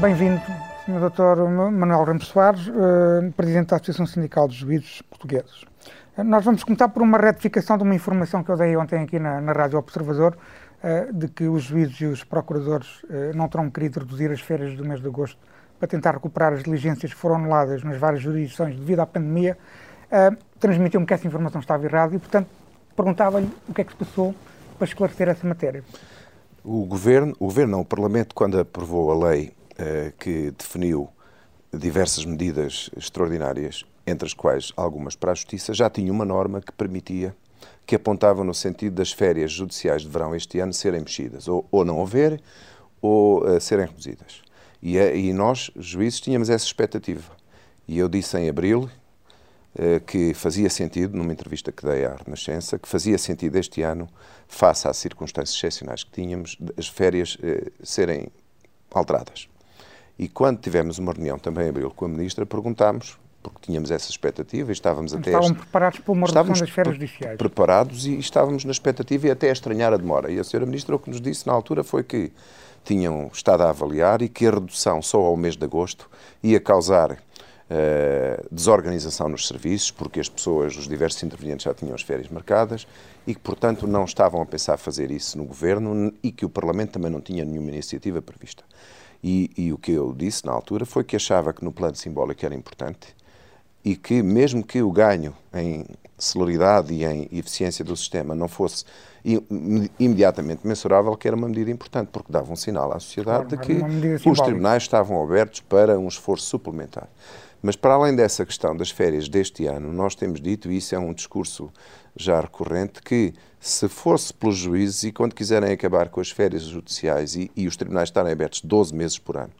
Bem-vindo, Sr. Dr. Manuel Ramos Soares, uh, Presidente da Associação Sindical dos Juízes Portugueses. Uh, nós vamos começar por uma retificação de uma informação que eu dei ontem aqui na, na Rádio Observador, uh, de que os juízes e os procuradores não terão querido reduzir as férias do mês de agosto para tentar recuperar as diligências que foram anuladas nas várias jurisdições devido à pandemia. Transmitiu-me que essa informação estava errada e, portanto, perguntava-lhe o que é que se passou para esclarecer essa matéria. O Governo, o Governo não, o Parlamento, quando aprovou a lei eh, que definiu diversas medidas extraordinárias, entre as quais algumas para a Justiça, já tinha uma norma que permitia, que apontava no sentido das férias judiciais de verão este ano serem mexidas, ou, ou não haver, ou uh, serem reduzidas. E, eh, e, nós, juízes, tínhamos essa expectativa. E eu disse em abril que fazia sentido, numa entrevista que dei à Renascença, que fazia sentido este ano, face às circunstâncias excepcionais que tínhamos, as férias serem alteradas. E quando tivemos uma reunião também em abril com a Ministra, perguntámos, porque tínhamos essa expectativa e estávamos até... Estavam preparados para uma redução das férias judiciais. preparados e estávamos na expectativa e até a estranhar a demora. E a Sra. Ministra o que nos disse na altura foi que tinham estado a avaliar e que a redução só ao mês de agosto ia causar Uh, desorganização nos serviços, porque as pessoas, os diversos intervenientes já tinham as férias marcadas e que, portanto, não estavam a pensar fazer isso no Governo e que o Parlamento também não tinha nenhuma iniciativa prevista. E, e, o que eu disse na altura foi que achava que no plano simbólico era importante e que, mesmo que o ganho em celeridade e em eficiência do sistema não fosse imediatamente mensurável, que era uma medida importante, porque dava um sinal à sociedade claro, de que os tribunais estavam abertos para um esforço suplementar. Mas, para além dessa questão das férias deste ano, nós temos dito, e isso é um discurso já recorrente, que se fosse pelos juízes e quando quiserem acabar com as férias judiciais e, e os tribunais estarem abertos 12 meses por ano,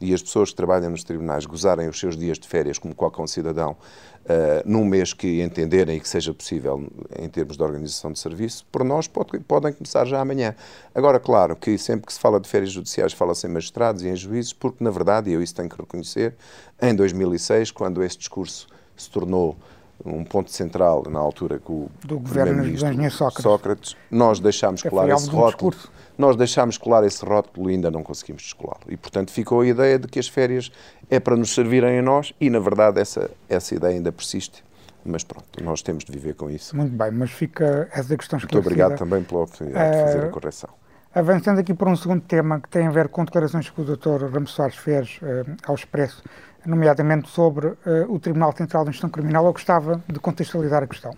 e as pessoas que trabalham nos tribunais gozarem os seus dias de férias como qualquer um cidadão uh, num mês que entenderem e que seja possível em termos de organização de serviço, por nós pode, podem começar já amanhã. Agora, claro que sempre que se fala de férias judiciais fala-se em magistrados e em juízes, porque na verdade, e eu isso tenho que reconhecer, em 2006, quando esse discurso se tornou um ponto central na altura com o do governo Sócrates. Sócrates, nós deixámos colar esse rótulo. Nós deixámos colar esse rótulo e ainda não conseguimos descolá-lo. E, portanto, ficou a ideia de que as férias é para nos servirem a nós e, na verdade, essa, essa ideia ainda persiste. Mas pronto, nós temos de viver com isso. Muito bem, mas fica essa questão esclarecida. Muito obrigado também pela oportunidade uh, de fazer a correção. Avançando aqui para um segundo tema que tem a ver com declarações que o Dr. Ramos Soares fez uh, ao Expresso nomeadamente sobre uh, o Tribunal Central de Instrução Criminal, eu gostava de contextualizar a questão.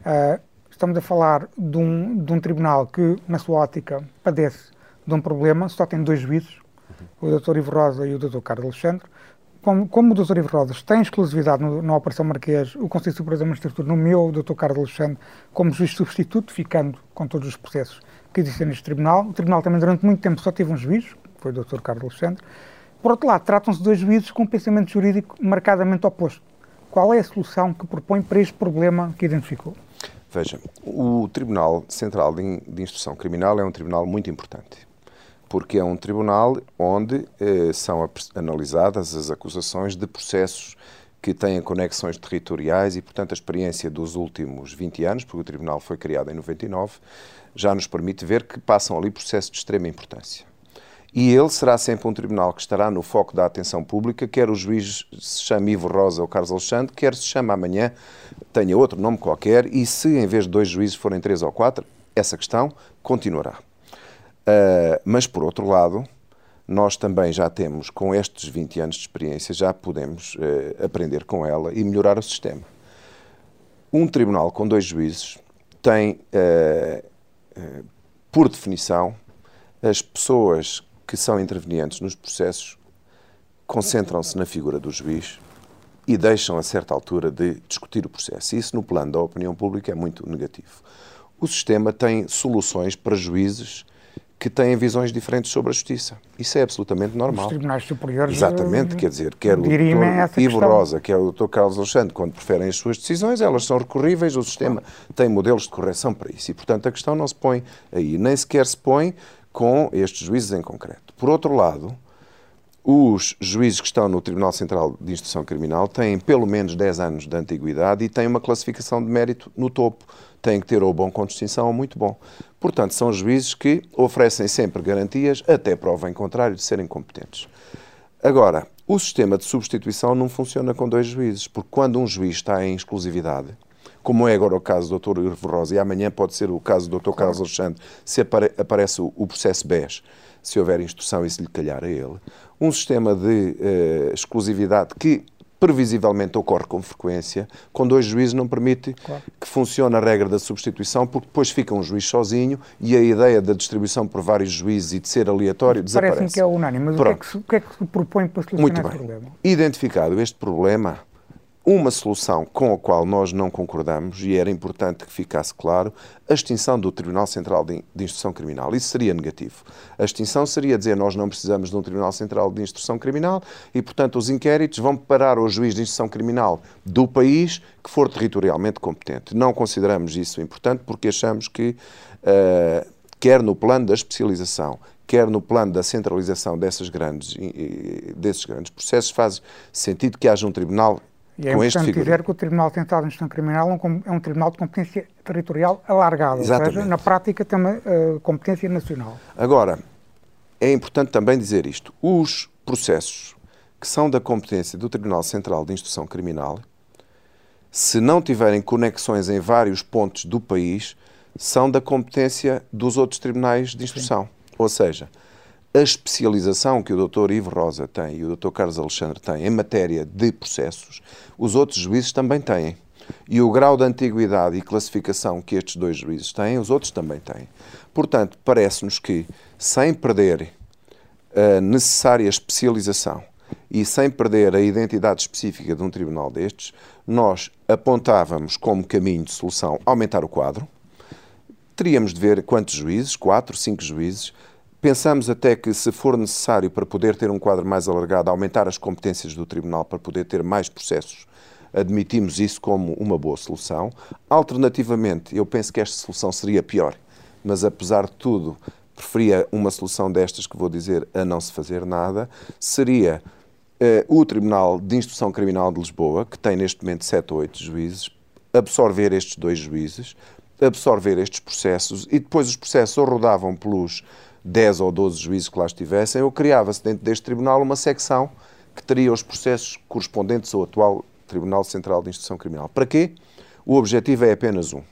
Uh, estamos a falar de um, de um tribunal que, na sua ótica, padece de um problema, só tem dois juízes, o Dr. Ivo Rosa e o Dr. Carlos Alexandre. Como, como o Dr. Ivo Rosa tem exclusividade no, na Operação Marquês, o Conselho Superior da Magistratura nomeou o Dr. Carlos Alexandre como juiz substituto, ficando com todos os processos que existem neste tribunal. O tribunal também, durante muito tempo, só teve um juiz, foi o Dr. Carlos Alexandre. Por outro lado, tratam-se dois juízes com um pensamento jurídico marcadamente oposto. Qual é a solução que propõe para este problema que identificou? Veja, o Tribunal Central de Instrução Criminal é um tribunal muito importante, porque é um tribunal onde eh, são analisadas as acusações de processos que têm conexões territoriais e, portanto, a experiência dos últimos 20 anos, porque o Tribunal foi criado em 99, já nos permite ver que passam ali processos de extrema importância. E ele será sempre um tribunal que estará no foco da atenção pública, quer o juiz se chame Ivo Rosa ou Carlos Alexandre, quer se chame amanhã, tenha outro nome qualquer, e se em vez de dois juízes forem três ou quatro, essa questão continuará. Uh, mas, por outro lado, nós também já temos, com estes 20 anos de experiência, já podemos uh, aprender com ela e melhorar o sistema. Um tribunal com dois juízes tem, uh, por definição, as pessoas que são intervenientes nos processos concentram-se na figura do juiz e deixam a certa altura de discutir o processo. E isso, no plano da opinião pública, é muito negativo. O sistema tem soluções para juízes que têm visões diferentes sobre a justiça. Isso é absolutamente normal. Os tribunais superiores. Exatamente, quer dizer, quer o Dr. Ivo Rosa, quer o Dr. Carlos Alexandre, quando preferem as suas decisões, elas são recorríveis, o sistema tem modelos de correção para isso. E, portanto, a questão não se põe aí, nem sequer se põe com estes juízes em concreto. Por outro lado, os juízes que estão no Tribunal Central de Instrução Criminal têm pelo menos 10 anos de antiguidade e têm uma classificação de mérito no topo. Têm que ter ou bom com distinção ou muito bom. Portanto, são juízes que oferecem sempre garantias, até prova em contrário, de serem competentes. Agora, o sistema de substituição não funciona com dois juízes, porque quando um juiz está em exclusividade, como é agora o caso do Dr. Ivo Rosa, e amanhã pode ser o caso do Dr. Carlos Alexandre, se apare aparece o, o processo BES, se houver instrução e se lhe calhar a ele, um sistema de uh, exclusividade que previsivelmente ocorre com frequência, com dois juízes não permite claro. que funcione a regra da substituição, porque depois fica um juiz sozinho e a ideia da distribuição por vários juízes e de ser aleatório Parece desaparece. Parece que é unânime, mas o que é que, se, o que, é que, se, propõe para solucionar Muito este bem. problema? Identificado este problema, uma solução com a qual nós não concordamos, e era importante que ficasse claro, a extinção do Tribunal Central de Instrução Criminal. Isso seria negativo. A extinção seria dizer nós não precisamos de um Tribunal Central de Instrução Criminal e, portanto, os inquéritos vão parar ao juiz de instrução criminal do país que for territorialmente competente. Não consideramos isso importante porque achamos que, uh, quer no plano da especialização, quer no plano da centralização dessas grandes, desses grandes processos, faz sentido que haja um tribunal e é com importante dizer que o Tribunal Central de Instrução Criminal é um tribunal de competência territorial alargada, Exatamente. ou seja, na prática tem uma uh, competência nacional. Agora, é importante também dizer isto. Os processos que são da competência do Tribunal Central de Instrução Criminal, se não tiverem conexões em vários pontos do país, são da competência dos outros tribunais de instrução. Sim. Ou seja, a especialização que o Dr. Ivo Rosa tem e o Dr. Carlos Alexandre têm em matéria de processos, os outros juízes também têm. E o grau de antiguidade e classificação que estes dois juízes têm, os outros também têm. Portanto, parece-nos que, sem perder a necessária especialização e sem perder a identidade específica de um tribunal destes, nós apontávamos como caminho de solução aumentar o quadro. Teríamos de ver quantos juízes, quatro, cinco juízes, Pensamos até que, se for necessário para poder ter um quadro mais alargado, aumentar as competências do Tribunal para poder ter mais processos, admitimos isso como uma boa solução. Alternativamente, eu penso que esta solução seria pior, mas apesar de tudo, preferia uma solução destas que vou dizer a não se fazer nada, seria uh, o Tribunal de Instrução Criminal de Lisboa, que tem neste momento sete ou oito juízes, absorver estes dois juízes, absorver estes processos e depois os processos ou rodavam pelos 10 ou 12 juízes que lá estivessem, ou criava-se dentro deste tribunal uma secção que teria os processos correspondentes ao atual Tribunal Central de Instrução Criminal. Para quê? O objetivo é apenas um: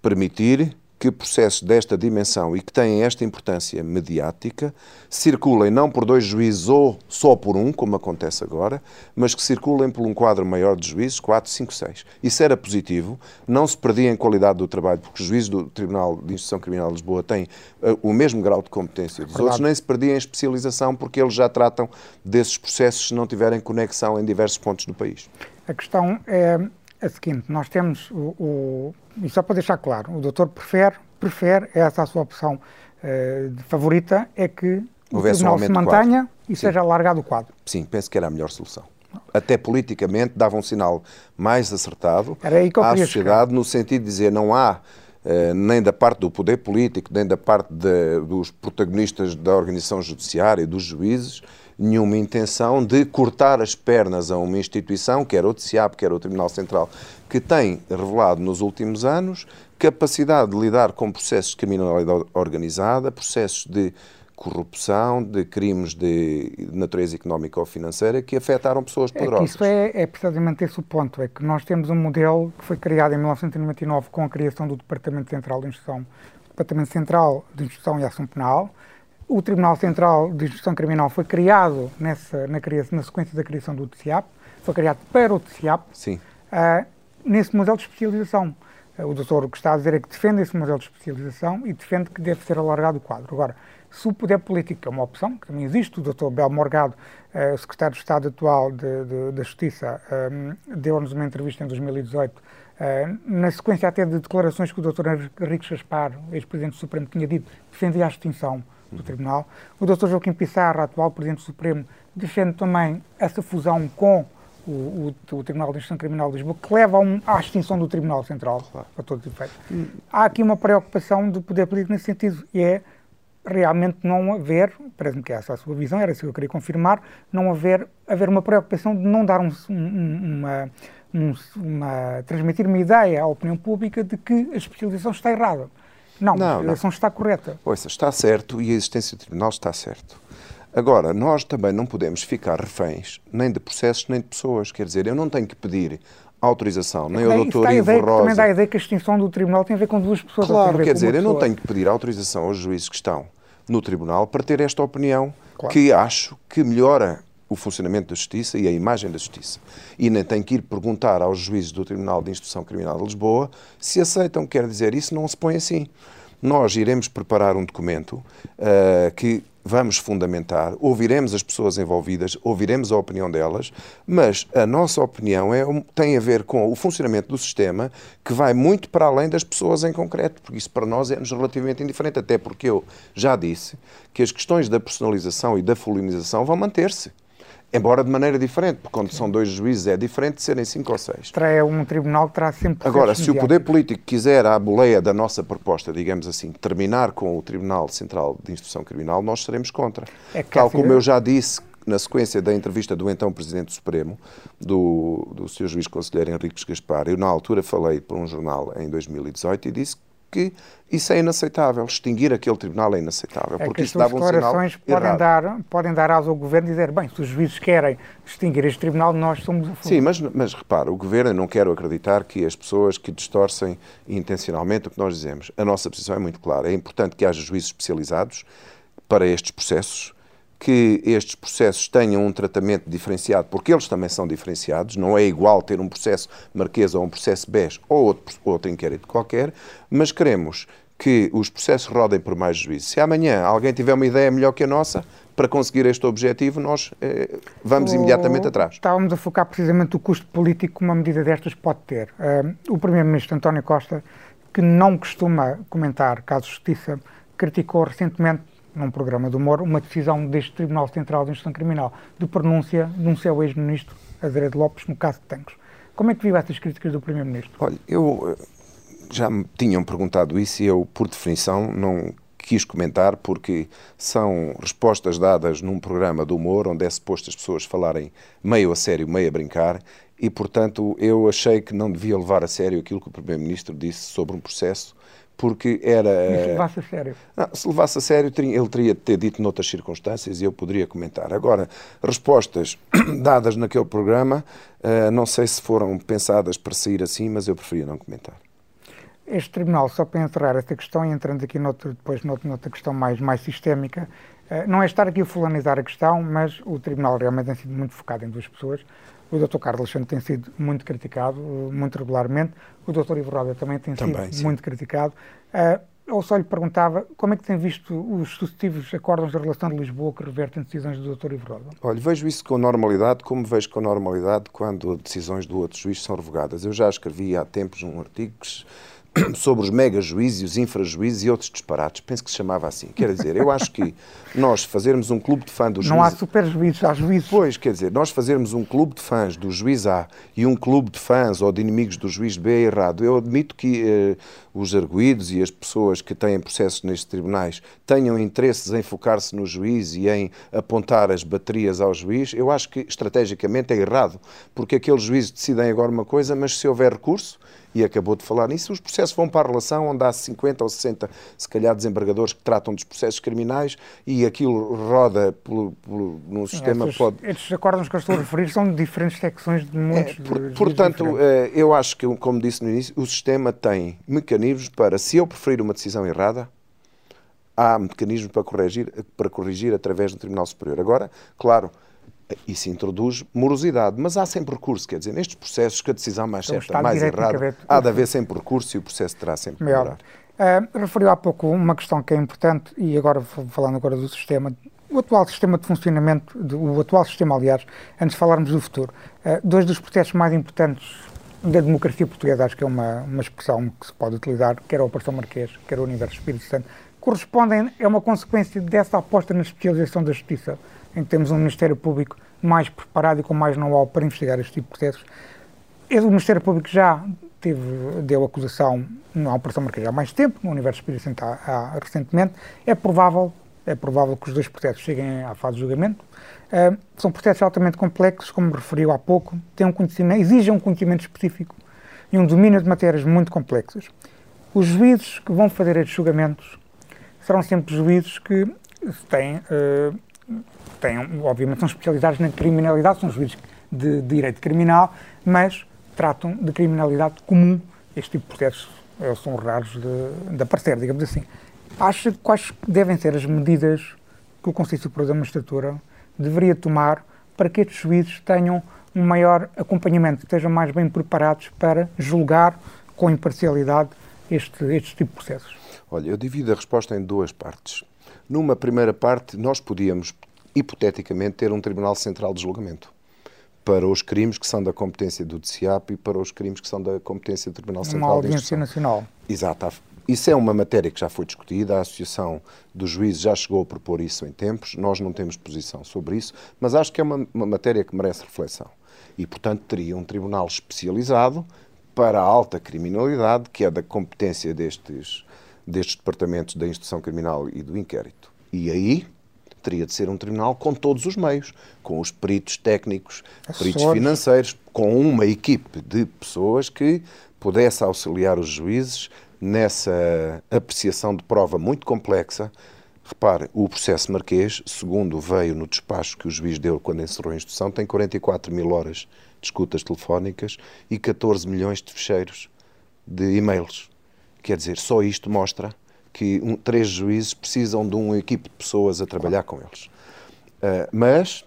permitir que processos desta dimensão e que têm esta importância mediática circulem não por dois juízes ou só por um, como acontece agora, mas que circulem por um quadro maior de juízes, 4, 5, 6. Isso era positivo, não se perdia em qualidade do trabalho, porque os juízes do Tribunal de Instrução Criminal de Lisboa têm uh, o mesmo grau de competência dos outros, nem se perdia em especialização, porque eles já tratam desses processos se não tiverem conexão em diversos pontos do país. A questão é a seguinte: nós temos o, o e só para deixar claro, o doutor prefere, prefere essa a sua opção uh, favorita, é que o Tribunal um se mantenha e Sim. seja alargado o quadro. Sim, penso que era a melhor solução. Até politicamente dava um sinal mais acertado à sociedade, no sentido de dizer não há Uh, nem da parte do poder político, nem da parte de, dos protagonistas da organização judiciária, dos juízes, nenhuma intenção de cortar as pernas a uma instituição, quer o TCIAP, quer o Tribunal Central, que tem revelado nos últimos anos capacidade de lidar com processos de criminalidade organizada, processos de corrupção, de crimes de natureza económica ou financeira que afetaram pessoas poderosas. É isso é, é precisamente esse o ponto, é que nós temos um modelo que foi criado em 1999 com a criação do Departamento Central de Instrução, Departamento Central de Instrução e Ação Penal, o Tribunal Central de Instrução Criminal foi criado nessa, na, na sequência da criação do TCIAP, foi criado para o TCIAP, Sim. Uh, nesse modelo de especialização. Uh, o doutor o que está a dizer é que defende esse modelo de especialização e defende que deve ser alargado o quadro. Agora, se o poder político é uma opção, que também existe, o doutor Bel Morgado, uh, secretário de Estado atual de, de, da Justiça, deu-nos uma entrevista em 2018, na sequência até de declarações que o doutor Henrique Chaspar, ex-presidente do Supremo, tinha dito, defendia a extinção do Tribunal. O Dr. Joaquim Pissarra, atual Presidente do Supremo, defende também essa fusão com o, o, o Tribunal de Instrução Criminal de Lisboa, que leva um, à extinção do Tribunal Central, claro. para todos os efeitos. Há aqui uma preocupação do poder político nesse sentido, e é realmente não haver, parece-me que essa é a sua visão, era isso que eu queria confirmar, não haver, haver uma preocupação de não dar um, uma, uma, transmitir uma ideia à opinião pública de que a especialização está errada. Não, não a legislação está correta. Ouça, está certo e a existência do tribunal está certo. Agora, nós também não podemos ficar reféns nem de processos nem de pessoas. Quer dizer, eu não tenho que pedir autorização, nem ao doutor Ivo ideia, Rosa... Também dá a ideia que a extinção do Tribunal tem a ver com duas pessoas. Claro, quer dizer, eu não tenho que pedir autorização aos juízes que estão no Tribunal para ter esta opinião claro. que acho que melhora o funcionamento da Justiça e a imagem da Justiça. E nem tenho que ir perguntar aos juízes do Tribunal de Instrução Criminal de Lisboa se aceitam. Quer dizer, isso não se põe assim. Nós iremos preparar um documento uh, que vamos fundamentar, ouviremos as pessoas envolvidas, ouviremos a opinião delas, mas a nossa opinião é, tem a ver com o funcionamento do sistema que vai muito para além das pessoas em concreto, porque isso para nós é-nos relativamente indiferente, até porque eu já disse que as questões da personalização e da fulinização vão manter-se. Embora de maneira diferente, porque quando Sim. são dois juízes é diferente de serem cinco ou seis. É um tribunal que terá sempre. Agora, se o poder político quiser, à boleia da nossa proposta, digamos assim, terminar com o Tribunal Central de Instrução Criminal, nós seremos contra. É Tal como eu já disse na sequência da entrevista do então Presidente do Supremo, do, do Sr. Juiz Conselheiro Henriques Gaspar, eu na altura falei para um jornal em 2018 e disse que isso é inaceitável. Extinguir aquele tribunal é inaceitável, é porque isso dava um sinal podem errado. dar podem dar asa ao governo e dizer, bem, se os juízes querem extinguir este tribunal, nós somos a favor. Sim, mas, mas repara, o governo, não quero acreditar que as pessoas que distorcem intencionalmente o que nós dizemos. A nossa posição é muito clara. É importante que haja juízes especializados para estes processos, que estes processos tenham um tratamento diferenciado, porque eles também são diferenciados, não é igual ter um processo marquês ou um processo BES ou outro, outro inquérito qualquer, mas queremos que os processos rodem por mais juízes. Se amanhã alguém tiver uma ideia melhor que a nossa, para conseguir este objetivo, nós eh, vamos o... imediatamente atrás. Estávamos a focar precisamente o custo político que uma medida destas pode ter. Uh, o Primeiro-Ministro António Costa, que não costuma comentar casos de justiça, criticou recentemente num programa de humor, uma decisão deste Tribunal Central de Instrução Criminal de pronúncia de um seu ex-ministro, Azeredo Lopes, no caso de Tancos. Como é que viu essas críticas do Primeiro-Ministro? Olha, eu eh, já me tinham perguntado isso e eu, por definição, não quis comentar porque são respostas dadas num programa de humor onde é suposto as pessoas falarem meio a sério, meio a brincar e, portanto, eu achei que não devia levar a sério aquilo que o Primeiro-Ministro disse sobre um processo porque era. Mas se levasse a sério. Não, se levasse a sério, ele teria de ter dito noutras circunstâncias e eu poderia comentar. Agora, respostas dadas naquele programa, uh, não sei se foram pensadas para sair assim, mas eu preferia não comentar. Este tribunal, só para encerrar esta questão e entrando aqui noutro, depois noutra questão mais, mais sistémica, uh, não é estar aqui a fulanizar a questão, mas o tribunal realmente tem sido muito focado em duas pessoas. O Dr. Carlos Alexandre tem sido muito criticado, muito regularmente. O Dr. Ivo Roda também tem também, sido sim. muito criticado. Uh, eu só lhe perguntava como é que tem visto os sucessivos acordos da relação de Lisboa que revertem decisões do Dr. Ivo Roda? Olha, vejo isso com normalidade, como vejo com normalidade quando decisões do outro juiz são revogadas. Eu já escrevi há tempos um artigo sobre os mega juízes, os infrajuízes e outros disparates. Penso que se chamava assim. Quer dizer, eu acho que nós fazermos um clube de fãs do juiz... Não há super juízes, há juízes. Pois, quer dizer, nós fazermos um clube de fãs do juiz A e um clube de fãs ou de inimigos do juiz B é errado. Eu admito que eh, os arguídos e as pessoas que têm processos nestes tribunais tenham interesses em focar-se no juiz e em apontar as baterias ao juiz. Eu acho que estrategicamente é errado, porque aqueles juízes decidem agora uma coisa, mas se houver recurso e acabou de falar nisso, os processos vão para a relação onde há 50 ou 60, se calhar, desembargadores que tratam dos processos criminais e aquilo roda pelo, pelo, num sistema... Estes, pode... estes acordos que eu estou a referir são de diferentes secções de muitos... É, por, portanto, eh, eu acho que, como disse no início, o sistema tem mecanismos para, se eu preferir uma decisão errada, há mecanismos para corrigir, para corrigir através do Tribunal Superior. Agora, claro, isso introduz morosidade, mas há sempre recurso, quer dizer, nestes processos que a decisão mais então, certa, mais errada, há de haver sempre recurso e o processo terá sempre de melhorar. Uh, referiu há pouco uma questão que é importante, e agora falando agora do sistema, o atual sistema de funcionamento, o atual sistema, aliás, antes de falarmos do futuro, uh, dois dos processos mais importantes da democracia portuguesa, acho que é uma, uma expressão que se pode utilizar, quer a Operação Marquês, quer o Universo Espírito Santo, correspondem, é uma consequência dessa aposta na especialização da justiça em que temos um Ministério Público mais preparado e com mais know-how para investigar este tipo de processos. O Ministério Público já teve, deu acusação na Operação Marquês há mais tempo, no Universo Espírito Santo há, há, recentemente. É provável, é provável que os dois processos cheguem à fase de julgamento. Uh, são processos altamente complexos, como referiu há pouco, têm um conhecimento, exigem um conhecimento específico e um domínio de matérias muito complexas. Os juízes que vão fazer estes julgamentos serão sempre juízes que têm uh, têm, obviamente, são especializados na criminalidade, são juízes de, direito criminal, mas tratam de criminalidade comum. Este tipo de processos são raros de, de aparecer, digamos assim. Acha quais devem ser as medidas que o Conselho Superior da Magistratura deveria tomar para que estes juízes tenham um maior acompanhamento, estejam mais bem preparados para julgar com imparcialidade este, este tipo de processos? Olha, eu divido a resposta em duas partes. Numa primeira parte, nós podíamos, hipoteticamente, ter um Tribunal Central de Julgamento para os crimes que são da competência do DCAP e para os crimes que são da competência do Tribunal Central Uma audiência nacional. Exato. Isso é uma matéria que já foi discutida, a Associação dos Juízes já chegou a propor isso em tempos, nós não temos posição sobre isso, mas acho que é uma, uma matéria que merece reflexão. E, portanto, teria um tribunal especializado para a alta criminalidade, que é da competência destes, destes departamentos da instrução criminal e do inquérito. E aí teria de ser um tribunal com todos os meios, com os peritos técnicos, peritos financeiros, com uma equipe de pessoas que pudesse auxiliar os juízes nessa apreciação de prova muito complexa. Repare, o processo marquês, segundo veio no despacho que o juiz deu quando encerrou a instrução, tem 44 mil horas de escutas telefónicas e 14 milhões de fecheiros de e-mails. Quer dizer, só isto mostra que um, três juízes precisam de uma equipe de pessoas a trabalhar com eles. Uh, mas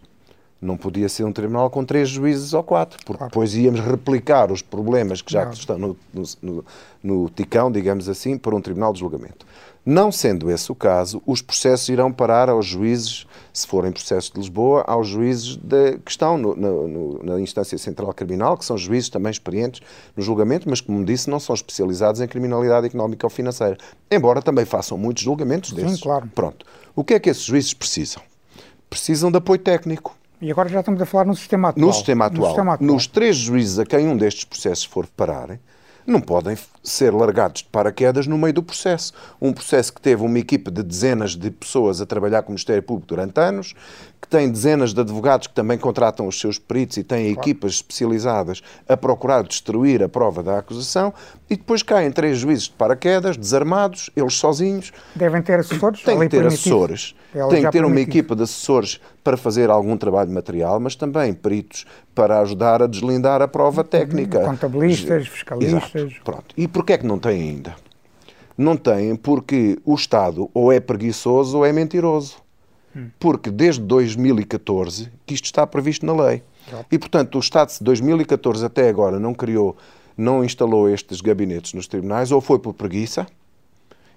não podia ser um tribunal com três juízes ou quatro, porque claro. depois íamos replicar os problemas que já não. estão no, no, no, no ticão, digamos assim, para um tribunal de julgamento. Não sendo esse o caso, os processos irão parar aos juízes, se forem processos de Lisboa, aos juízes de, que estão no, no, na instância central criminal, que são juízes também experientes no julgamento, mas, como disse, não são especializados em criminalidade económica ou financeira. Embora também façam muitos julgamentos desses. Sim, claro. Pronto. O que é que esses juízes precisam? Precisam de apoio técnico. E agora já estamos a falar no sistema atual. No sistema atual. No sistema atual. Nos três juízes a quem um destes processos for parar, não podem ser largados de paraquedas no meio do processo. Um processo que teve uma equipe de dezenas de pessoas a trabalhar com o Ministério Público durante anos, que tem dezenas de advogados que também contratam os seus peritos e têm claro. equipas especializadas a procurar destruir a prova da acusação, e depois caem três juízes de paraquedas, desarmados, eles sozinhos. Devem ter assessores? Têm que ter assessores. Tem que ter uma equipa de assessores para fazer algum trabalho material, mas também peritos para ajudar a deslindar a prova técnica. Contabilistas, fiscalistas. Exato. Pronto. E porquê é que não tem ainda? Não tem porque o Estado ou é preguiçoso ou é mentiroso. Hum. Porque desde 2014 que isto está previsto na lei. E, portanto, o Estado de 2014 até agora não criou, não instalou estes gabinetes nos tribunais, ou foi por preguiça,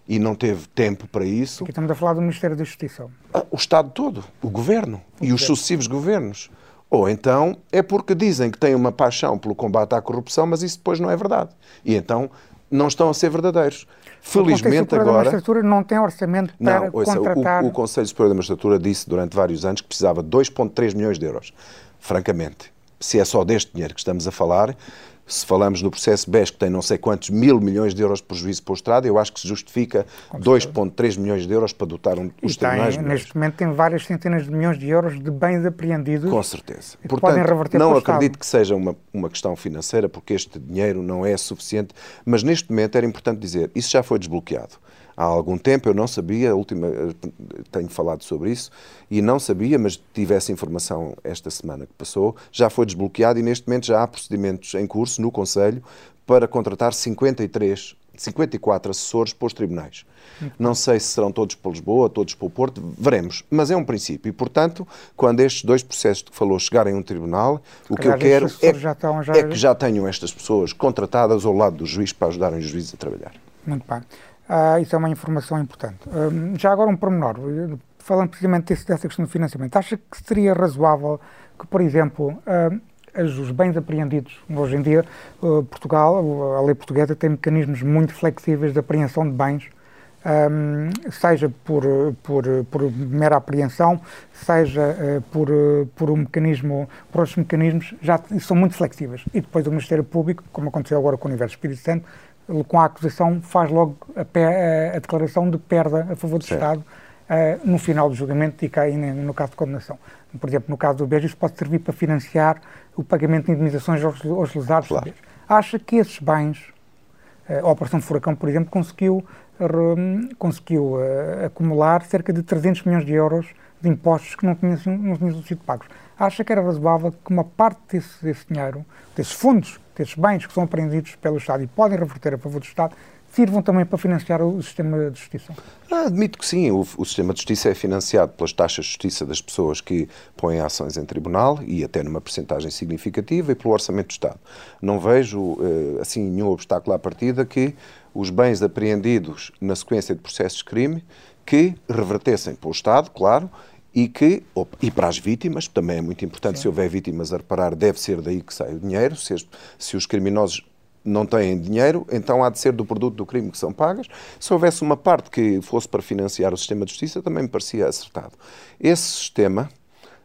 e não teve tempo para isso. Aqui estamos a falar do Ministério da Justiça. Ah, o Estado todo, o Governo o e governo. os sucessivos governos. Ou então é porque dizem que têm uma paixão pelo combate à corrupção, mas isso depois não é verdade. E então não estão a ser verdadeiros. Felizmente agora. A magistratura não tem orçamento para não, ouça, contratar. O, o Conselho Superior da Magistratura disse durante vários anos que precisava de 2,3 milhões de euros. Francamente, se é só deste dinheiro que estamos a falar, se falamos no processo BES, que tem não sei quantos mil milhões de euros de prejuízo para o Estado, eu acho que se justifica 2,3 milhões de euros para dotar um, os tribunais. Neste momento tem várias centenas de milhões de euros de bens apreendidos. Com certeza. Portanto, não acredito que seja uma, uma questão financeira, porque este dinheiro não é suficiente, mas neste momento era importante dizer, isso já foi desbloqueado há algum tempo, eu não sabia, última, tenho falado sobre isso, e não sabia, mas tive essa informação esta semana que passou, já foi desbloqueado e neste momento já há procedimentos em curso no Conselho para contratar 53 54 assessores para os tribunais. Não sei se serão todos para Lisboa, todos para o Porto, veremos. Mas é um princípio. E, portanto, quando estes dois processos que falou chegarem a um tribunal, o que eu quero é, já estão, já... é que já tenham estas pessoas contratadas ao lado do juiz para ajudarem os juízes a trabalhar. Muito bem. Ah, isso é uma informação importante. Já agora um pormenor, falando precisamente desse, dessa questão do financiamento, acha que seria razoável que, por exemplo, os bens apreendidos, hoje em dia, uh, Portugal, a lei portuguesa tem mecanismos muito flexíveis de apreensão de bens, um, seja por, por, por mera apreensão, seja uh, por, por um mecanismo, por outros mecanismos, já são muito flexíveis. E depois o Ministério Público, como aconteceu agora com o Universo Espírito Santo, com a acusação, faz logo a, a, a declaração de perda a favor do certo. Estado uh, no final do julgamento e cai no caso de condenação. Por exemplo, no caso do BES, isso pode servir para financiar o pagamento de indemnizações aos, aos lesados claro. Acha que esses bens, uh, a Operação Furacão, por exemplo, conseguiu, conseguiu uh, acumular cerca de 300 milhões de euros de impostos que não tinham, não tinham sido pagos. Acha que era razoável que uma parte desse, desse dinheiro, desses fundos, desses bens que são apreendidos pelo Estado e podem reverter a favor do Estado, sirvam também para financiar o sistema de justiça? Ah, admito que sim. O, o, sistema de justiça é financiado pelas taxas de justiça das pessoas que põem ações em tribunal e até numa percentagem significativa e pelo orçamento do Estado. Não vejo eh, assim nenhum obstáculo à partida que os bens apreendidos na sequência de processos de crime que revertessem pelo Estado, claro, e que e para as vítimas também é muito importante Sim. se houver vítimas a reparar deve ser daí que sai o dinheiro se, se os criminosos não têm dinheiro, então há de ser do produto do crime que são pagas. Se houvesse uma parte que fosse para financiar o sistema de justiça, também me parecia acertado. Esse sistema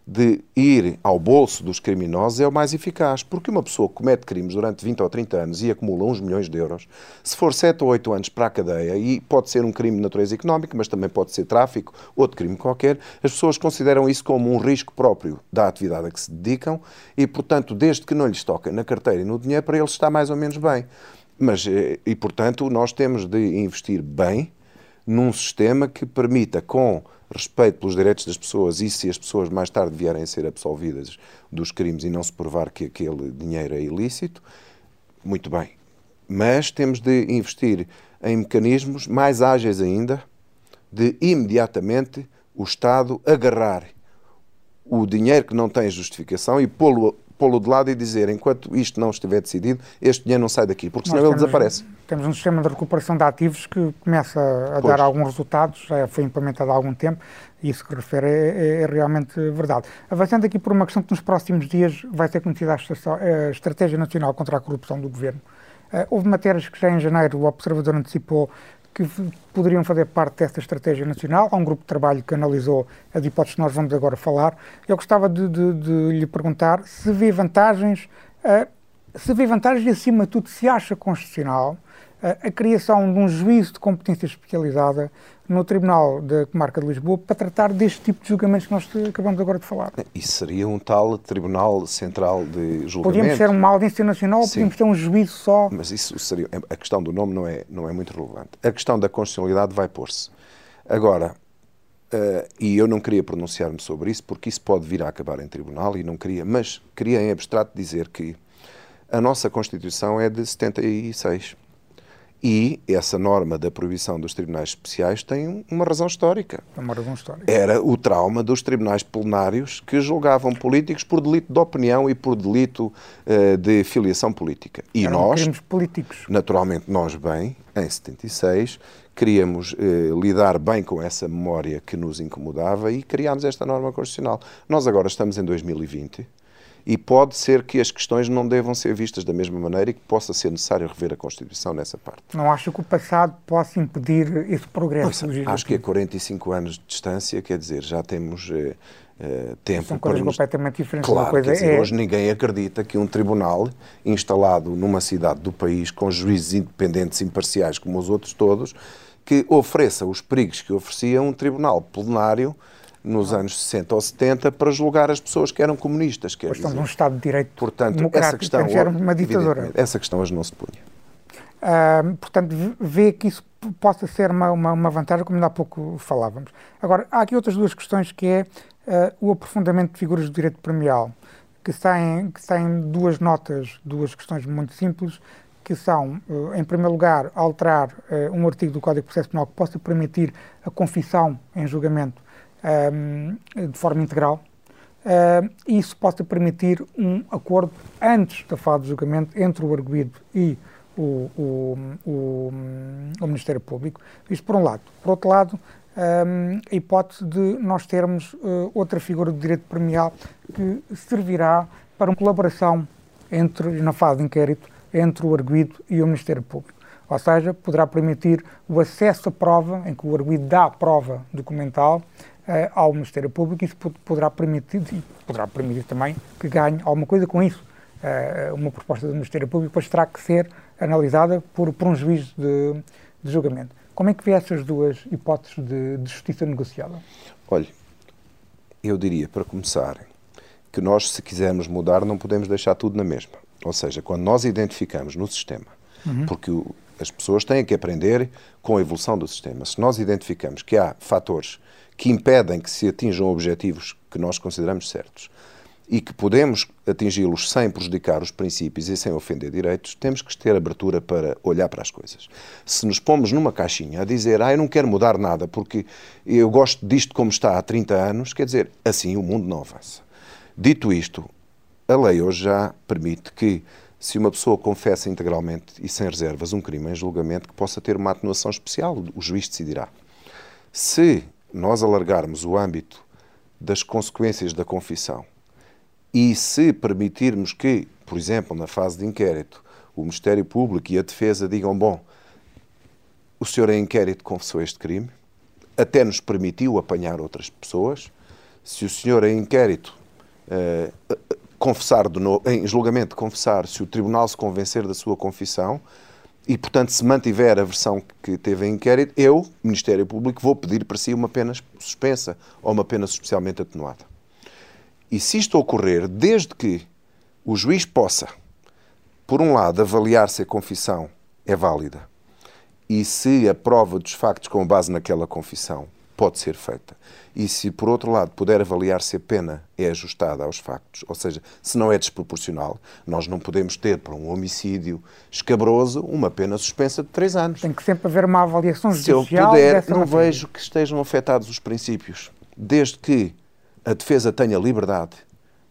de ir ao bolso dos criminosos é o mais eficaz, porque uma pessoa que comete crimes durante 20 ou 30 anos e acumula uns milhões de euros, se for 7 ou 8 anos para a cadeia, e pode ser um crime de natureza económica, mas também pode ser tráfico, outro crime qualquer, as pessoas consideram isso como um risco próprio da atividade a que se dedicam e, portanto, desde que não lhes toquem na carteira e no dinheiro, para eles está mais ou menos bem. Mas, eh, e, portanto, nós temos de investir bem num sistema que permita, com respeito pelos direitos das pessoas e se as pessoas mais tarde vierem a ser absolvidas dos crimes e não se provar que aquele dinheiro é ilícito, muito bem. Mas temos de investir em mecanismos mais ágeis ainda de imediatamente o Estado agarrar o dinheiro que não tem justificação e pô-lo pô-lo de lado e dizer, enquanto isto não estiver decidido, este dinheiro não sai daqui, porque senão ele desaparece. Temos um sistema de recuperação de ativos que começa a pois. dar alguns resultados, já foi implementado há algum tempo, e isso que refere é, é, é, realmente verdade. Avançando aqui por uma questão que nos próximos dias vai ser conhecida a Estratégia Nacional contra a Corrupção do Governo. Uh, houve matérias que já em janeiro o Observador antecipou que poderiam fazer parte desta estratégia nacional. Há um grupo de trabalho que analisou as hipóteses que nós vamos agora falar. Eu gostava de, de, de lhe perguntar se vê vantagens, uh, se vê vantagens e, acima de tudo, se acha constitucional a criação de um juízo de competência especializada no Tribunal da Comarca de Lisboa para tratar deste tipo de julgamentos que nós acabamos agora de falar. Isso seria um tal Tribunal Central de Julgamento? Podíamos ter uma audiência nacional ou podíamos ter um juízo só? Mas isso seria... A questão do nome não é, não é muito relevante. A questão da constitucionalidade vai pôr-se. Agora, uh, e eu não queria pronunciar-me sobre isso porque isso pode vir a acabar em tribunal e não queria, mas queria em abstrato dizer que a nossa Constituição é de 76 e essa norma da proibição dos tribunais especiais tem uma razão histórica. Uma razão histórica. Era o trauma dos tribunais plenários que julgavam políticos por delito de opinião e por delito uh, de filiação política. E Eram nós, crimes políticos. naturalmente, nós bem, em 76, queríamos uh, lidar bem com essa memória que nos incomodava e criámos esta norma constitucional. Nós agora estamos em 2020 e pode ser que as questões não devam ser vistas da mesma maneira e que possa ser necessário rever a Constituição nessa parte. Não acho que o passado possa impedir esse progresso? Acho que a 45 anos de distância, quer dizer, já temos eh, eh, tempo São coisas nos... completamente diferentes. Claro, coisa dizer, é... hoje ninguém acredita que um tribunal instalado numa cidade do país com juízes independentes, imparciais como os outros todos, que ofereça os perigos que oferecia um tribunal plenário nos anos 60 ou 70 para julgar as pessoas que eram comunistas. Quer pois dizer. estão num Estado de Direito Portanto, essa questão, era uma ditadura. Essa questão hoje não se punha. Uh, portanto, vê que isso possa ser uma, uma, uma, vantagem, como ainda há pouco falávamos. Agora, há aqui outras duas questões, que é uh, o aprofundamento de figuras do direito premial, que têm, que têm duas notas, duas questões muito simples, que são, uh, em primeiro lugar, alterar um artigo do Código de Processo Penal que possa permitir a confissão em julgamento um, de forma integral. Uh, isso possa permitir um acordo antes da fase de julgamento entre o arguído e o, o, o, o, Ministério Público. Isto por um lado. Por outro lado, um, a hipótese de nós termos uh, outra figura de direito premial que servirá para uma colaboração entre, na fase de inquérito entre o arguído e o Ministério Público. Ou seja, poderá permitir o acesso à prova, em que o arguído dá a prova documental, ao Ministério Público, isso poderá permitir, e poderá permitir também que ganhe alguma coisa com isso. Uh, uma proposta do Ministério Público depois terá que ser analisada por, por um juiz de, de, julgamento. Como é que vê essas duas hipóteses de, de justiça negociada? Olha, eu diria, para começar, que nós, se quisermos mudar, não podemos deixar tudo na mesma. Ou seja, quando nós identificamos no sistema, uhum. porque o, as pessoas têm que aprender com a evolução do sistema. Se nós identificamos que há fatores que impedem que se atinjam objetivos que nós consideramos certos e que podemos atingi-los sem prejudicar os princípios e sem ofender direitos, temos que ter abertura para olhar para as coisas. Se nos pomos numa caixinha a dizer, ah, eu não quero mudar nada porque eu gosto disto como está há 30 anos, quer dizer, assim o mundo não avança. Dito isto, a lei hoje já permite que, se uma pessoa confessa integralmente e sem reservas um crime em julgamento, que possa ter uma atenuação especial, o juiz decidirá. Se nós alargarmos o âmbito das consequências da confissão e se permitirmos que, por exemplo, na fase de inquérito, o Ministério Público e a defesa digam: bom, o senhor em inquérito confessou este crime, até nos permitiu apanhar outras pessoas. Se o senhor em inquérito uh, confessar de novo, em julgamento confessar, se o tribunal se convencer da sua confissão e, portanto, se mantiver a versão que teve em inquérito, eu, Ministério Público, vou pedir para si uma pena suspensa ou uma pena especialmente atenuada. E se isto ocorrer, desde que o juiz possa, por um lado, avaliar se a confissão é válida e se a prova dos factos com base naquela confissão pode ser feita. E se, por outro lado, puder avaliar se a pena é ajustada aos factos, ou seja, se não é desproporcional, nós não podemos ter para um homicídio escabroso uma pena suspensa de três anos. Tem que sempre haver uma avaliação judicial. Se eu puder, não matéria. vejo que estejam afetados os princípios. Desde que a defesa tenha liberdade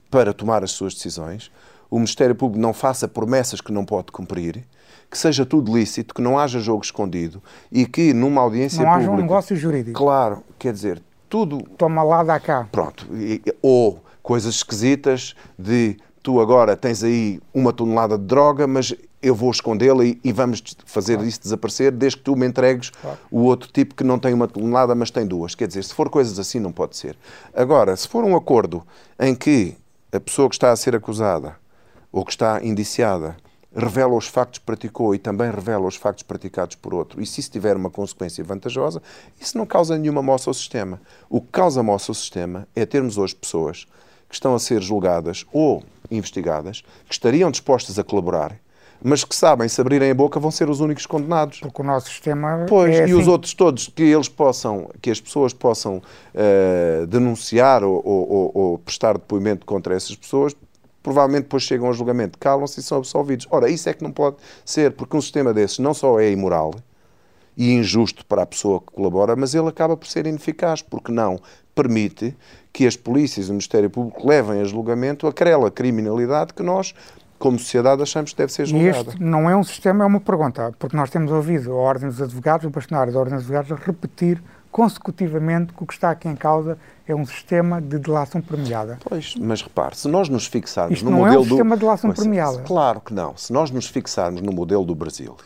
para tomar as suas decisões, o Ministério Público não faça promessas que não pode cumprir, que seja tudo lícito, que não haja jogo escondido e que numa audiência não pública... Não haja um negócio jurídico. Claro, quer dizer, tudo... Toma lá, dá cá. Pronto. E, ou coisas esquisitas de tu agora tens aí uma tonelada de droga, mas eu vou escondê-la e, e, vamos fazer claro. isso desaparecer desde que tu me entregues claro. o outro tipo que não tem uma tonelada, mas tem duas. Quer dizer, se for coisas assim, não pode ser. Agora, se for um acordo em que a pessoa que está a ser acusada ou que está indiciada revela os factos que praticou e também revela os factos praticados por outro, e se isso tiver uma consequência vantajosa, isso não causa nenhuma moça ao sistema. O que causa moça ao sistema é termos hoje pessoas que estão a ser julgadas ou investigadas, que estariam dispostas a colaborar mas que sabem, se abrirem a boca, vão ser os únicos condenados. Porque o nosso sistema. Pois, é e assim. os outros todos, que eles possam, que as pessoas possam uh, denunciar ou, ou, ou, prestar depoimento contra essas pessoas, provavelmente depois chegam ao julgamento, calam-se e são absolvidos. Ora, isso é que não pode ser, porque um sistema desses não só é imoral e injusto para a pessoa que colabora, mas ele acaba por ser ineficaz, porque não permite que as polícias e o Ministério Público levem a julgamento aquela criminalidade que nós como sociedade, achamos que deve ser julgada. Este não é um sistema, é uma pergunta, porque nós temos ouvido a Ordem dos Advogados, o bastonário da Ordem dos Advogados, repetir consecutivamente que o que está aqui em causa é um sistema de delação premiada. Pois, mas repare, se nós nos fixarmos Isto no modelo do... não é um sistema de delação premiada. Claro que não. Se nós nos fixarmos no modelo do Brasil,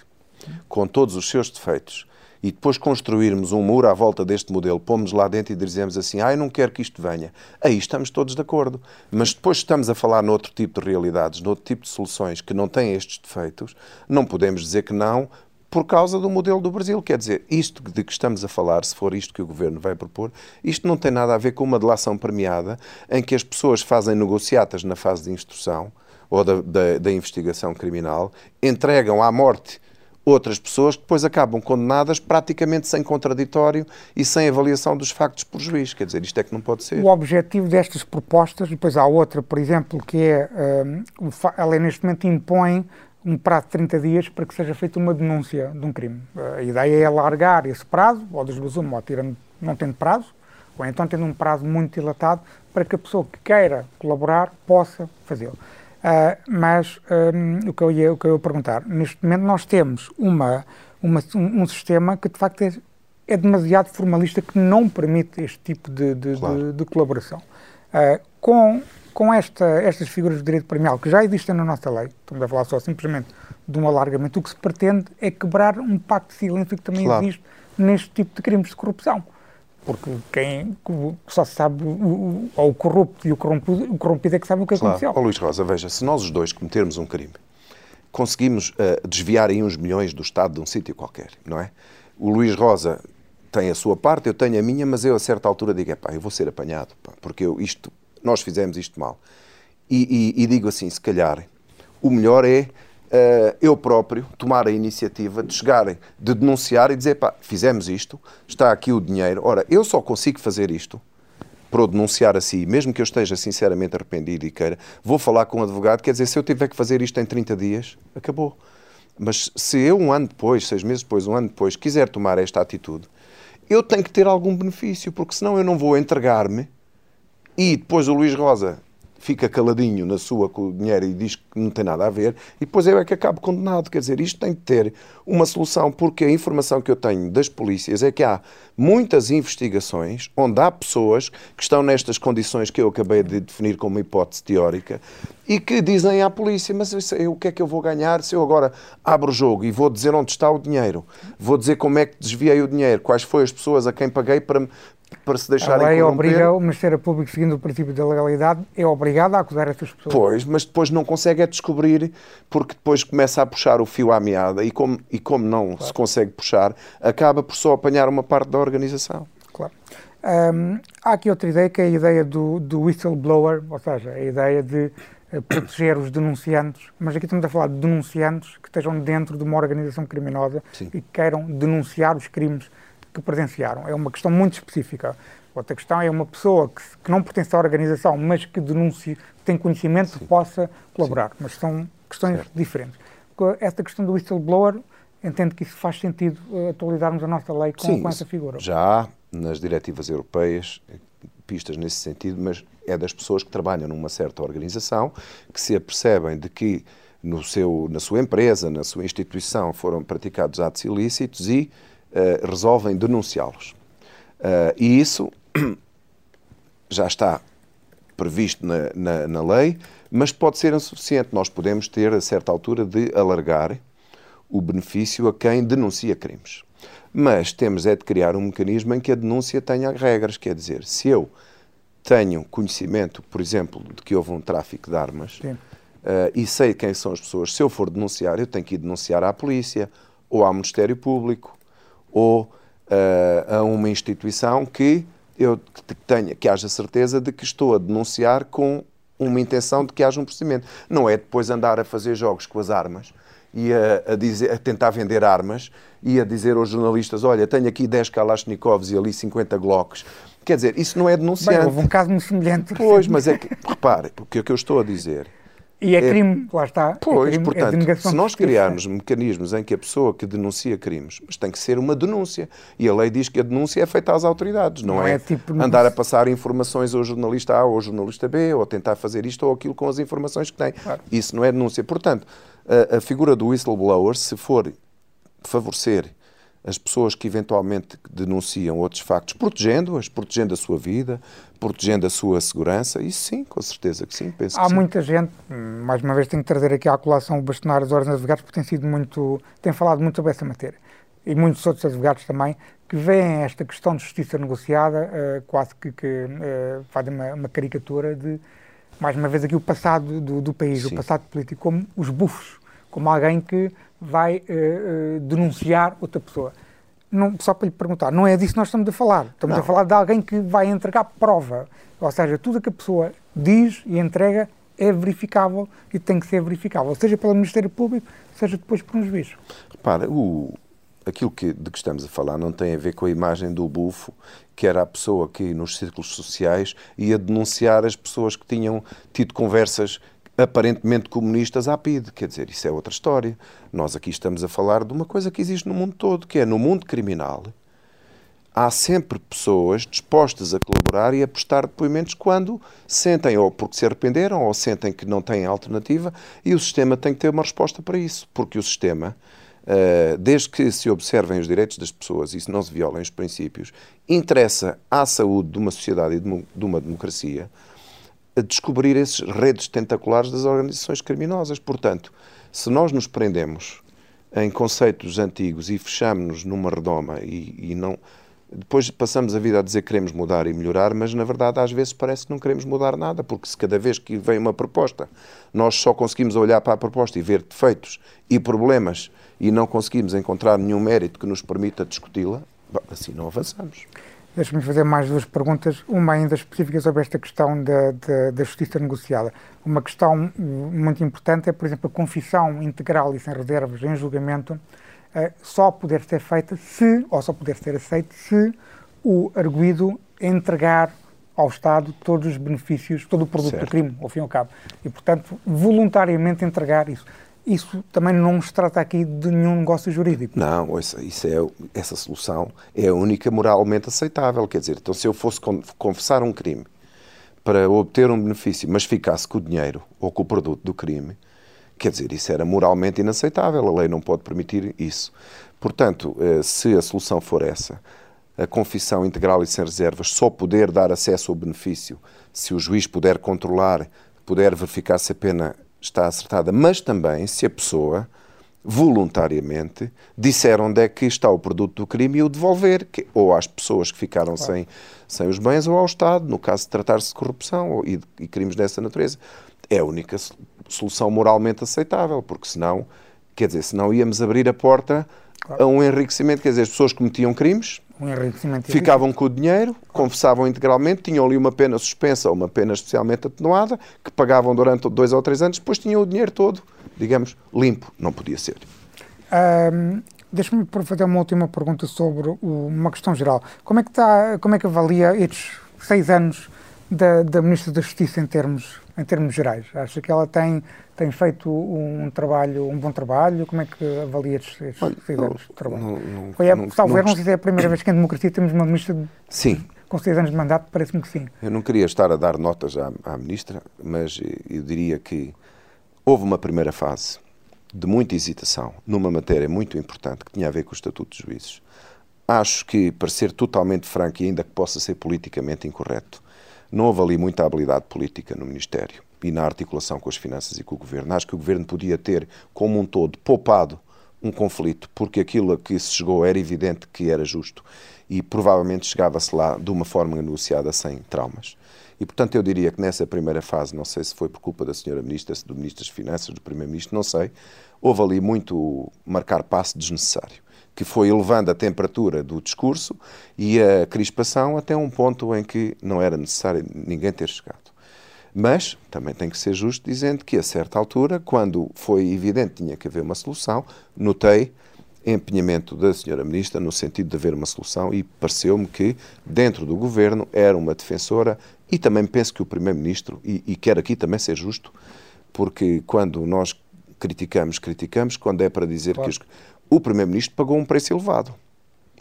com todos os seus defeitos, e depois construirmos um muro à volta deste modelo, pomos lá dentro e dizemos assim, ah, eu não quero que isto venha. Aí estamos todos de acordo. Mas depois estamos a falar noutro tipo de realidades, noutro tipo de soluções que não têm estes defeitos, não podemos dizer que não por causa do modelo do Brasil. Quer dizer, isto de que estamos a falar, se for isto que o Governo vai propor, isto não tem nada a ver com uma delação premiada em que as pessoas fazem negociatas na fase de instrução ou da, da, da investigação criminal, entregam à morte outras pessoas que depois acabam condenadas praticamente sem contraditório e sem avaliação dos factos por juiz. Quer dizer, isto é que não pode ser. O objetivo destas propostas, depois há outra, por exemplo, que é, um, ela neste momento impõe um prazo de 30 dias para que seja feita uma denúncia de um crime. A ideia é alargar esse prazo, ou das duas uma, ou tirando, não tendo prazo, ou então tendo um prazo muito dilatado, para que a pessoa que queira colaborar possa fazê-lo. Uh, mas um, o, que eu ia, o que eu ia perguntar, neste momento nós temos uma, uma um, um, sistema que de facto é, é, demasiado formalista, que não permite este tipo de, de, claro. de, de colaboração. Uh, com com esta, estas figuras de direito premial que já existem na nossa lei, estamos a falar só simplesmente de um alargamento, o que se pretende é quebrar um pacto de silêncio que também claro. existe neste tipo de crimes de corrupção porque quem só sabe o, o, o corrupto e o corrompido, o corrompido é que sabe o que claro. aconteceu. Oh, Luís Rosa, veja, se nós os dois cometermos um crime, conseguimos uh, desviar aí uns milhões do Estado de um sítio qualquer, não é? O Luís Rosa tem a sua parte, eu tenho a minha, mas eu a certa altura digo, pá, eu vou ser apanhado, pá, porque eu, isto, nós fizemos isto mal. E, e, e digo assim, se calhar, o melhor é uh, eu próprio tomar a iniciativa de chegar, de denunciar e dizer, pá, fizemos isto, está aqui o dinheiro. Ora, eu só consigo fazer isto para o denunciar a si, mesmo que eu esteja sinceramente arrependido e queira, vou falar com o um advogado, quer dizer, se eu tiver que fazer isto em 30 dias, acabou. Mas se eu um ano depois, seis meses depois, um ano depois, quiser tomar esta atitude, eu tenho que ter algum benefício, porque senão eu não vou entregar-me e depois o Luís Rosa fica caladinho na sua com o dinheiro e diz que não tem nada a ver, e depois eu é que acabo condenado. Quer dizer, isto tem de ter uma solução, porque a informação que eu tenho das polícias é que há muitas investigações onde há pessoas que estão nestas condições que eu acabei de definir como hipótese teórica e que dizem à polícia: Mas o que é que eu vou ganhar se eu agora abro o jogo e vou dizer onde está o dinheiro? Vou dizer como é que desviei o dinheiro, quais foram as pessoas a quem paguei para, para se deixarem a lei obriga o Ministério Público, seguindo o princípio da legalidade, é obrigado a acusar essas pessoas. Pois, mas depois não consegue é descobrir, porque depois começa a puxar o fio à meada e como, e como não claro. se consegue puxar, acaba por só apanhar uma parte da organização. Claro. Hum, há aqui outra ideia, que é a ideia do, do whistleblower, ou seja, a ideia de uh, proteger os denunciantes, mas aqui estamos a falar de denunciantes que estejam dentro de uma organização criminosa Sim. e que queiram denunciar os crimes que presenciaram. É uma questão muito específica. Outra questão é uma pessoa que, que não pertence à organização, mas que denuncie, tem conhecimento, Sim. possa colaborar. Sim. Mas são questões certo. diferentes. Esta questão do whistleblower, entendo que isso faz sentido uh, atualizarmos a nossa lei com, Sim, com essa figura. Já há nas diretivas europeias pistas nesse sentido, mas é das pessoas que trabalham numa certa organização que se apercebem de que no seu, na sua empresa, na sua instituição, foram praticados atos ilícitos e uh, resolvem denunciá-los. Uh, e isso já está previsto na, na, na, lei, mas pode ser insuficiente. Nós podemos ter, a certa altura, de alargar o benefício a quem denuncia crimes. Mas temos é de criar um mecanismo em que a denúncia tenha regras, quer dizer, se eu tenho conhecimento, por exemplo, de que houve um tráfico de armas uh, e sei quem são as pessoas, se eu for denunciar, eu tenho que ir denunciar à polícia ou ao Ministério Público ou uh, a uma instituição que eu tenha, que haja certeza de que estou a denunciar com uma intenção de que haja um procedimento. Não é depois andar a fazer jogos com as armas e a, a, dizer, a tentar vender armas e a dizer aos jornalistas: olha, tenho aqui 10 Kalashnikovs e ali 50 Glocks. Quer dizer, isso não é denunciante. Bem, houve um caso muito semelhante. Pois, mas é que, repare, o que eu estou a dizer e é, é crime, lá está. É pois, é crime, portanto, se nós criarmos mecanismos em que a pessoa que denuncia crimes, mas tem que ser uma denúncia, e a lei diz que a denúncia é feita às autoridades, não, não é, é tipo andar a passar informações ao jornalista A ou ao jornalista B, ou tentar fazer isto ou aquilo com as informações que tem. Claro. Isso não é denúncia. Portanto, a, a figura do whistleblower, se for favorecer as pessoas que eventualmente denunciam outros factos, protegendo-as, protegendo a sua vida, protegendo a sua segurança, isso sim, com certeza que sim. Penso Há que muita sim. gente, mais uma vez tenho que trazer aqui à colação o bastonário dos ordens advogados, porque tem sido muito, tem falado muito sobre essa matéria, e muitos outros advogados também, que veem esta questão de justiça negociada uh, quase que, que uh, fazem uma, uma, caricatura de, mais uma vez aqui, o passado do, do país, sim. o passado político, como os bufos, como alguém que vai uh, uh, denunciar outra pessoa. Não, só para lhe perguntar, não é disso que nós estamos a falar. Estamos não. a falar de alguém que vai entregar prova. Ou seja, tudo o que a pessoa diz e entrega é verificável e tem que ser verificável, seja pelo Ministério Público, seja depois por um juiz. Repara, o, aquilo que, de que estamos a falar não tem a ver com a imagem do bufo, que era a pessoa que nos círculos sociais ia denunciar as pessoas que tinham tido conversas aparentemente comunistas à PIDE. Quer dizer, isso é outra história. Nós aqui estamos a falar de uma coisa que existe no mundo todo, que é no mundo criminal. Há sempre pessoas dispostas a colaborar e a prestar depoimentos quando sentem ou porque se arrependeram ou sentem que não têm alternativa e o sistema tem que ter uma resposta para isso, porque o sistema, eh, desde que se observem os direitos das pessoas e se não se violem os princípios, interessa à saúde de uma sociedade e de uma democracia a descobrir esses redes tentaculares das organizações criminosas. Portanto, se nós nos prendemos em conceitos antigos e fechamos-nos numa redoma e, e, não. Depois passamos a vida a dizer que queremos mudar e melhorar, mas na verdade às vezes parece que não queremos mudar nada, porque se cada vez que vem uma proposta nós só conseguimos olhar para a proposta e ver defeitos e problemas e não conseguimos encontrar nenhum mérito que nos permita discuti-la, assim não avançamos. Deixa-me fazer mais duas perguntas, uma ainda específica sobre esta questão da, da, da, justiça negociada. Uma questão muito importante é, por exemplo, a confissão integral e sem reservas em julgamento uh, só poder ser feita se, ou só poder ser aceita se o arguído entregar ao Estado todos os benefícios, todo o produto certo. do crime, ao fim e ao cabo. E, portanto, voluntariamente entregar isso. Isso também não se trata aqui de nenhum negócio jurídico. Não, isso, isso é, essa solução é a única moralmente aceitável. Quer dizer, então se eu fosse confessar um crime para obter um benefício, mas ficasse com o dinheiro ou com o produto do crime, quer dizer, isso era moralmente inaceitável. A lei não pode permitir isso. Portanto, eh, se a solução for essa, a confissão integral e sem reservas, só poder dar acesso ao benefício se o juiz puder controlar, puder verificar se a pena está acertada, mas também se a pessoa voluntariamente disser onde é que está o produto do crime e o devolver, que, ou às pessoas que ficaram claro. sem, sem os bens, ou ao Estado, no caso de tratar-se de corrupção ou, e, e crimes dessa natureza. É a única solução moralmente aceitável, porque senão, quer dizer, senão íamos abrir a porta a um enriquecimento, quer dizer, as pessoas cometiam crimes, um enriquecimento ficavam com o dinheiro, confessavam integralmente, tinham ali uma pena suspensa ou uma pena especialmente atenuada, que pagavam durante dois ou três anos, depois tinham o dinheiro todo, digamos, limpo. Não podia ser. Um, Deixa-me fazer uma última pergunta sobre o, uma questão geral. Como é que, está, como é que avalia estes seis anos da, da Ministra da Justiça em termos, em termos gerais? Acha que ela tem, tem feito um trabalho, um bom trabalho? Como é que avalia estes, estes Olha, seis anos de trabalho? Não, não, Foi, não, talvez, não, não sei se é a primeira vez que em democracia temos uma Ministra de, sim. com seis anos de mandato, parece-me que sim. Eu não queria estar a dar notas à, à Ministra, mas eu diria que houve uma primeira fase de muita hesitação numa matéria muito importante que tinha a ver com o Estatuto dos Juízes. Acho que, para ser totalmente franco e ainda que possa ser politicamente incorreto, não houve ali muita habilidade política no Ministério e na articulação com as finanças e com o Governo. Acho que o Governo podia ter, como um todo, poupado um conflito, porque aquilo a que se chegou era evidente que era justo e provavelmente chegava-se lá de uma forma negociada sem traumas. E, portanto, eu diria que nessa primeira fase, não sei se foi por culpa da senhora Ministra, do Ministro das Finanças, do Primeiro-Ministro, não sei, houve ali muito marcar passo desnecessário que foi elevando a temperatura do discurso e a crispação até um ponto em que não era necessário ninguém ter chegado. Mas também tem que ser justo dizendo que, a certa altura, quando foi evidente que tinha que haver uma solução, notei empenhamento da senhora ministra no sentido de haver uma solução e pareceu-me que, dentro do governo, era uma defensora e também penso que o primeiro-ministro, e, e quero aqui também ser justo, porque quando nós criticamos, criticamos, quando é para dizer claro. que os, o Primeiro-Ministro pagou um preço elevado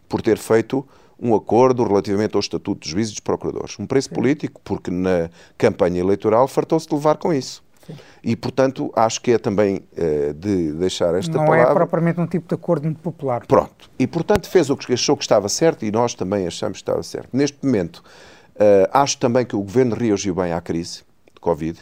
por ter feito um acordo relativamente ao Estatuto dos Juízes e dos Procuradores. Um preço Sim. político, porque na campanha eleitoral fartou-se de levar com isso. Sim. E, portanto, acho que é também uh, de deixar esta Não é palavra... Não é propriamente um tipo de acordo muito popular. Pronto. E, portanto, fez o que achou que estava certo e nós também achamos que estava certo. Neste momento, uh, acho também que o Governo reagiu bem à crise de Covid.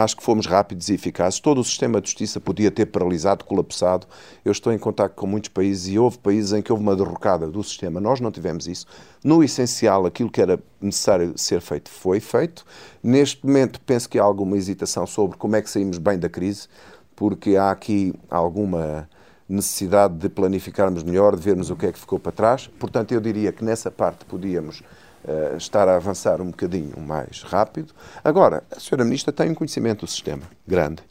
Acho que fomos rápidos e eficazes. Todo o sistema de justiça podia ter paralisado, colapsado. Eu estou em contato com muitos países e houve países em que houve uma derrocada do sistema. Nós não tivemos isso. No essencial, aquilo que era necessário ser feito foi feito. Neste momento, penso que há alguma hesitação sobre como é que saímos bem da crise, porque há aqui alguma necessidade de planificarmos melhor, de vermos o que é que ficou para trás. Portanto, eu diria que nessa parte podíamos uh, estar a avançar um bocadinho mais rápido. Agora, a senhora Ministra tem um conhecimento do sistema grande.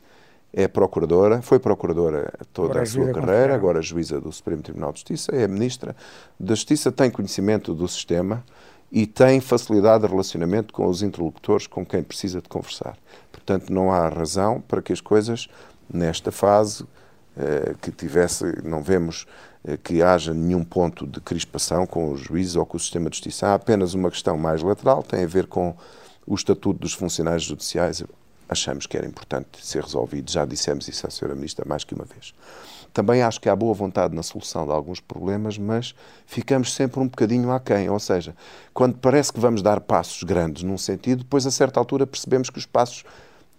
É procuradora, foi procuradora toda agora a sua carreira, agora juíza do Supremo Tribunal de Justiça, é ministra da Justiça, tem conhecimento do sistema e tem facilidade de relacionamento com os interlocutores com quem precisa de conversar. Portanto, não há razão para que as coisas, nesta fase, eh, que tivesse, não vemos que haja nenhum ponto de crispação com os juízes ou com o sistema de justiça. Há apenas uma questão mais lateral, tem a ver com o estatuto dos funcionários judiciais. Achamos que era importante ser resolvido, já dissemos isso à Sra. Ministra mais que uma vez. Também acho que há boa vontade na solução de alguns problemas, mas ficamos sempre um bocadinho aquém. Ou seja, quando parece que vamos dar passos grandes num sentido, depois a certa altura percebemos que os passos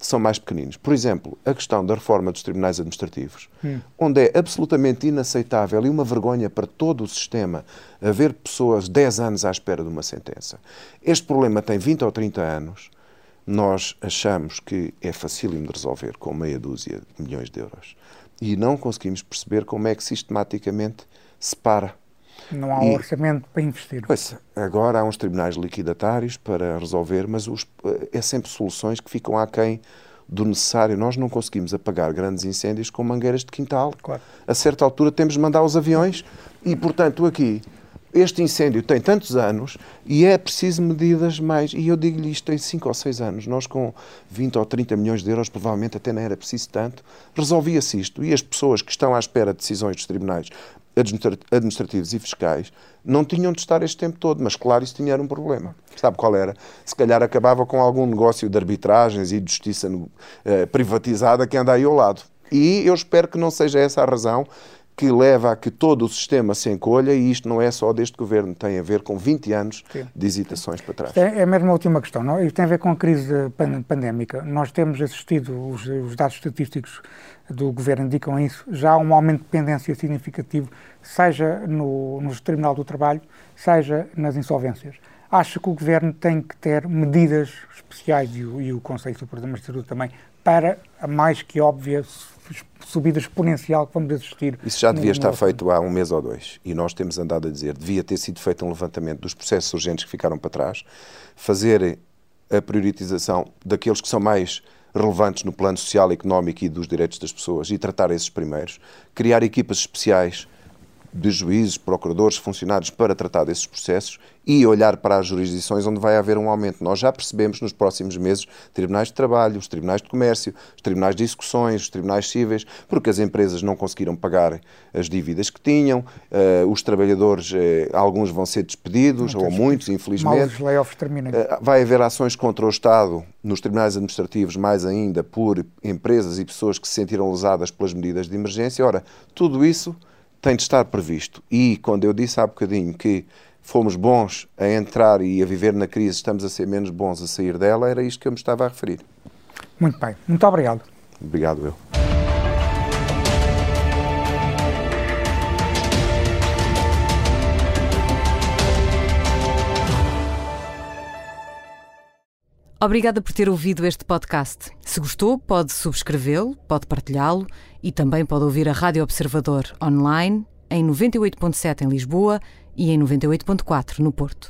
são mais pequeninos. Por exemplo, a questão da reforma dos tribunais administrativos, hum. onde é absolutamente inaceitável e uma vergonha para todo o sistema haver pessoas 10 anos à espera de uma sentença. Este problema tem 20 ou 30 anos. Nós achamos que é facílimo de resolver com meia dúzia de milhões de euros. E não conseguimos perceber como é que sistematicamente se para. Não há e, orçamento para investir. Pois, agora há uns tribunais liquidatários para resolver, mas os, eh, é sempre soluções que ficam aquém do necessário. Nós não conseguimos apagar grandes incêndios com mangueiras de quintal. Claro. A certa altura temos de mandar os aviões e, portanto, aqui este incêndio tem tantos anos e é preciso medidas mais. E eu digo-lhe isto: tem 5 ou 6 anos. Nós, com 20 ou 30 milhões de euros, provavelmente até não era preciso tanto, resolvia-se isto. E as pessoas que estão à espera de decisões dos tribunais administrativos e fiscais não tinham de estar este tempo todo, mas claro, isso tinha um problema. Sabe qual era? Se calhar acabava com algum negócio de arbitragens e de justiça eh, privatizada que anda aí ao lado. E eu espero que não seja essa a razão que leva a que todo o sistema se encolha e isto não é só deste governo, tem a ver com 20 anos Sim. de hesitações para trás. É, é mesmo a última questão, não? Isto tem a ver com a crise pandémica. Nós temos assistido, os, os dados estatísticos do governo indicam isso, já há um aumento de dependência significativo, seja no, no Tribunal do Trabalho, seja nas insolvências. Acho que o governo tem que ter medidas especiais e o, e o Conselho Superior da Magistratura também para a mais que óbvia subida exponencial que vamos assistir. Isso já devia no, estar feito há um mês ou dois. E nós temos andado a dizer, devia ter sido feito um levantamento dos processos urgentes que ficaram para trás, fazer a prioritização daqueles que são mais relevantes no plano social, económico e dos direitos das pessoas e tratar esses primeiros, criar equipas especiais de juízes, procuradores, funcionários para tratar desses processos e olhar para as jurisdições onde vai haver um aumento. Nós já percebemos nos próximos meses tribunais de trabalho, os tribunais de comércio, os tribunais de execuções, os tribunais cíveis, porque as empresas não conseguiram pagar as dívidas que tinham, uh, os trabalhadores, uh, alguns vão ser despedidos, ou muitos, infelizmente. Uh, vai haver ações contra o Estado nos tribunais administrativos, mais ainda por empresas e pessoas que se sentiram lesadas pelas medidas de emergência. Ora, tudo isso tem de estar previsto. E quando eu disse há bocadinho que fomos bons a entrar e a viver na crise, estamos a ser menos bons a sair dela, era isto que eu me estava a referir. Muito bem. Muito obrigado. Obrigado, eu. Obrigada por ter ouvido este podcast. Se gostou, pode subscrevê-lo, pode partilhá-lo e também pode ouvir a Rádio Observador online em 98.7 em Lisboa e em 98.4 no Porto.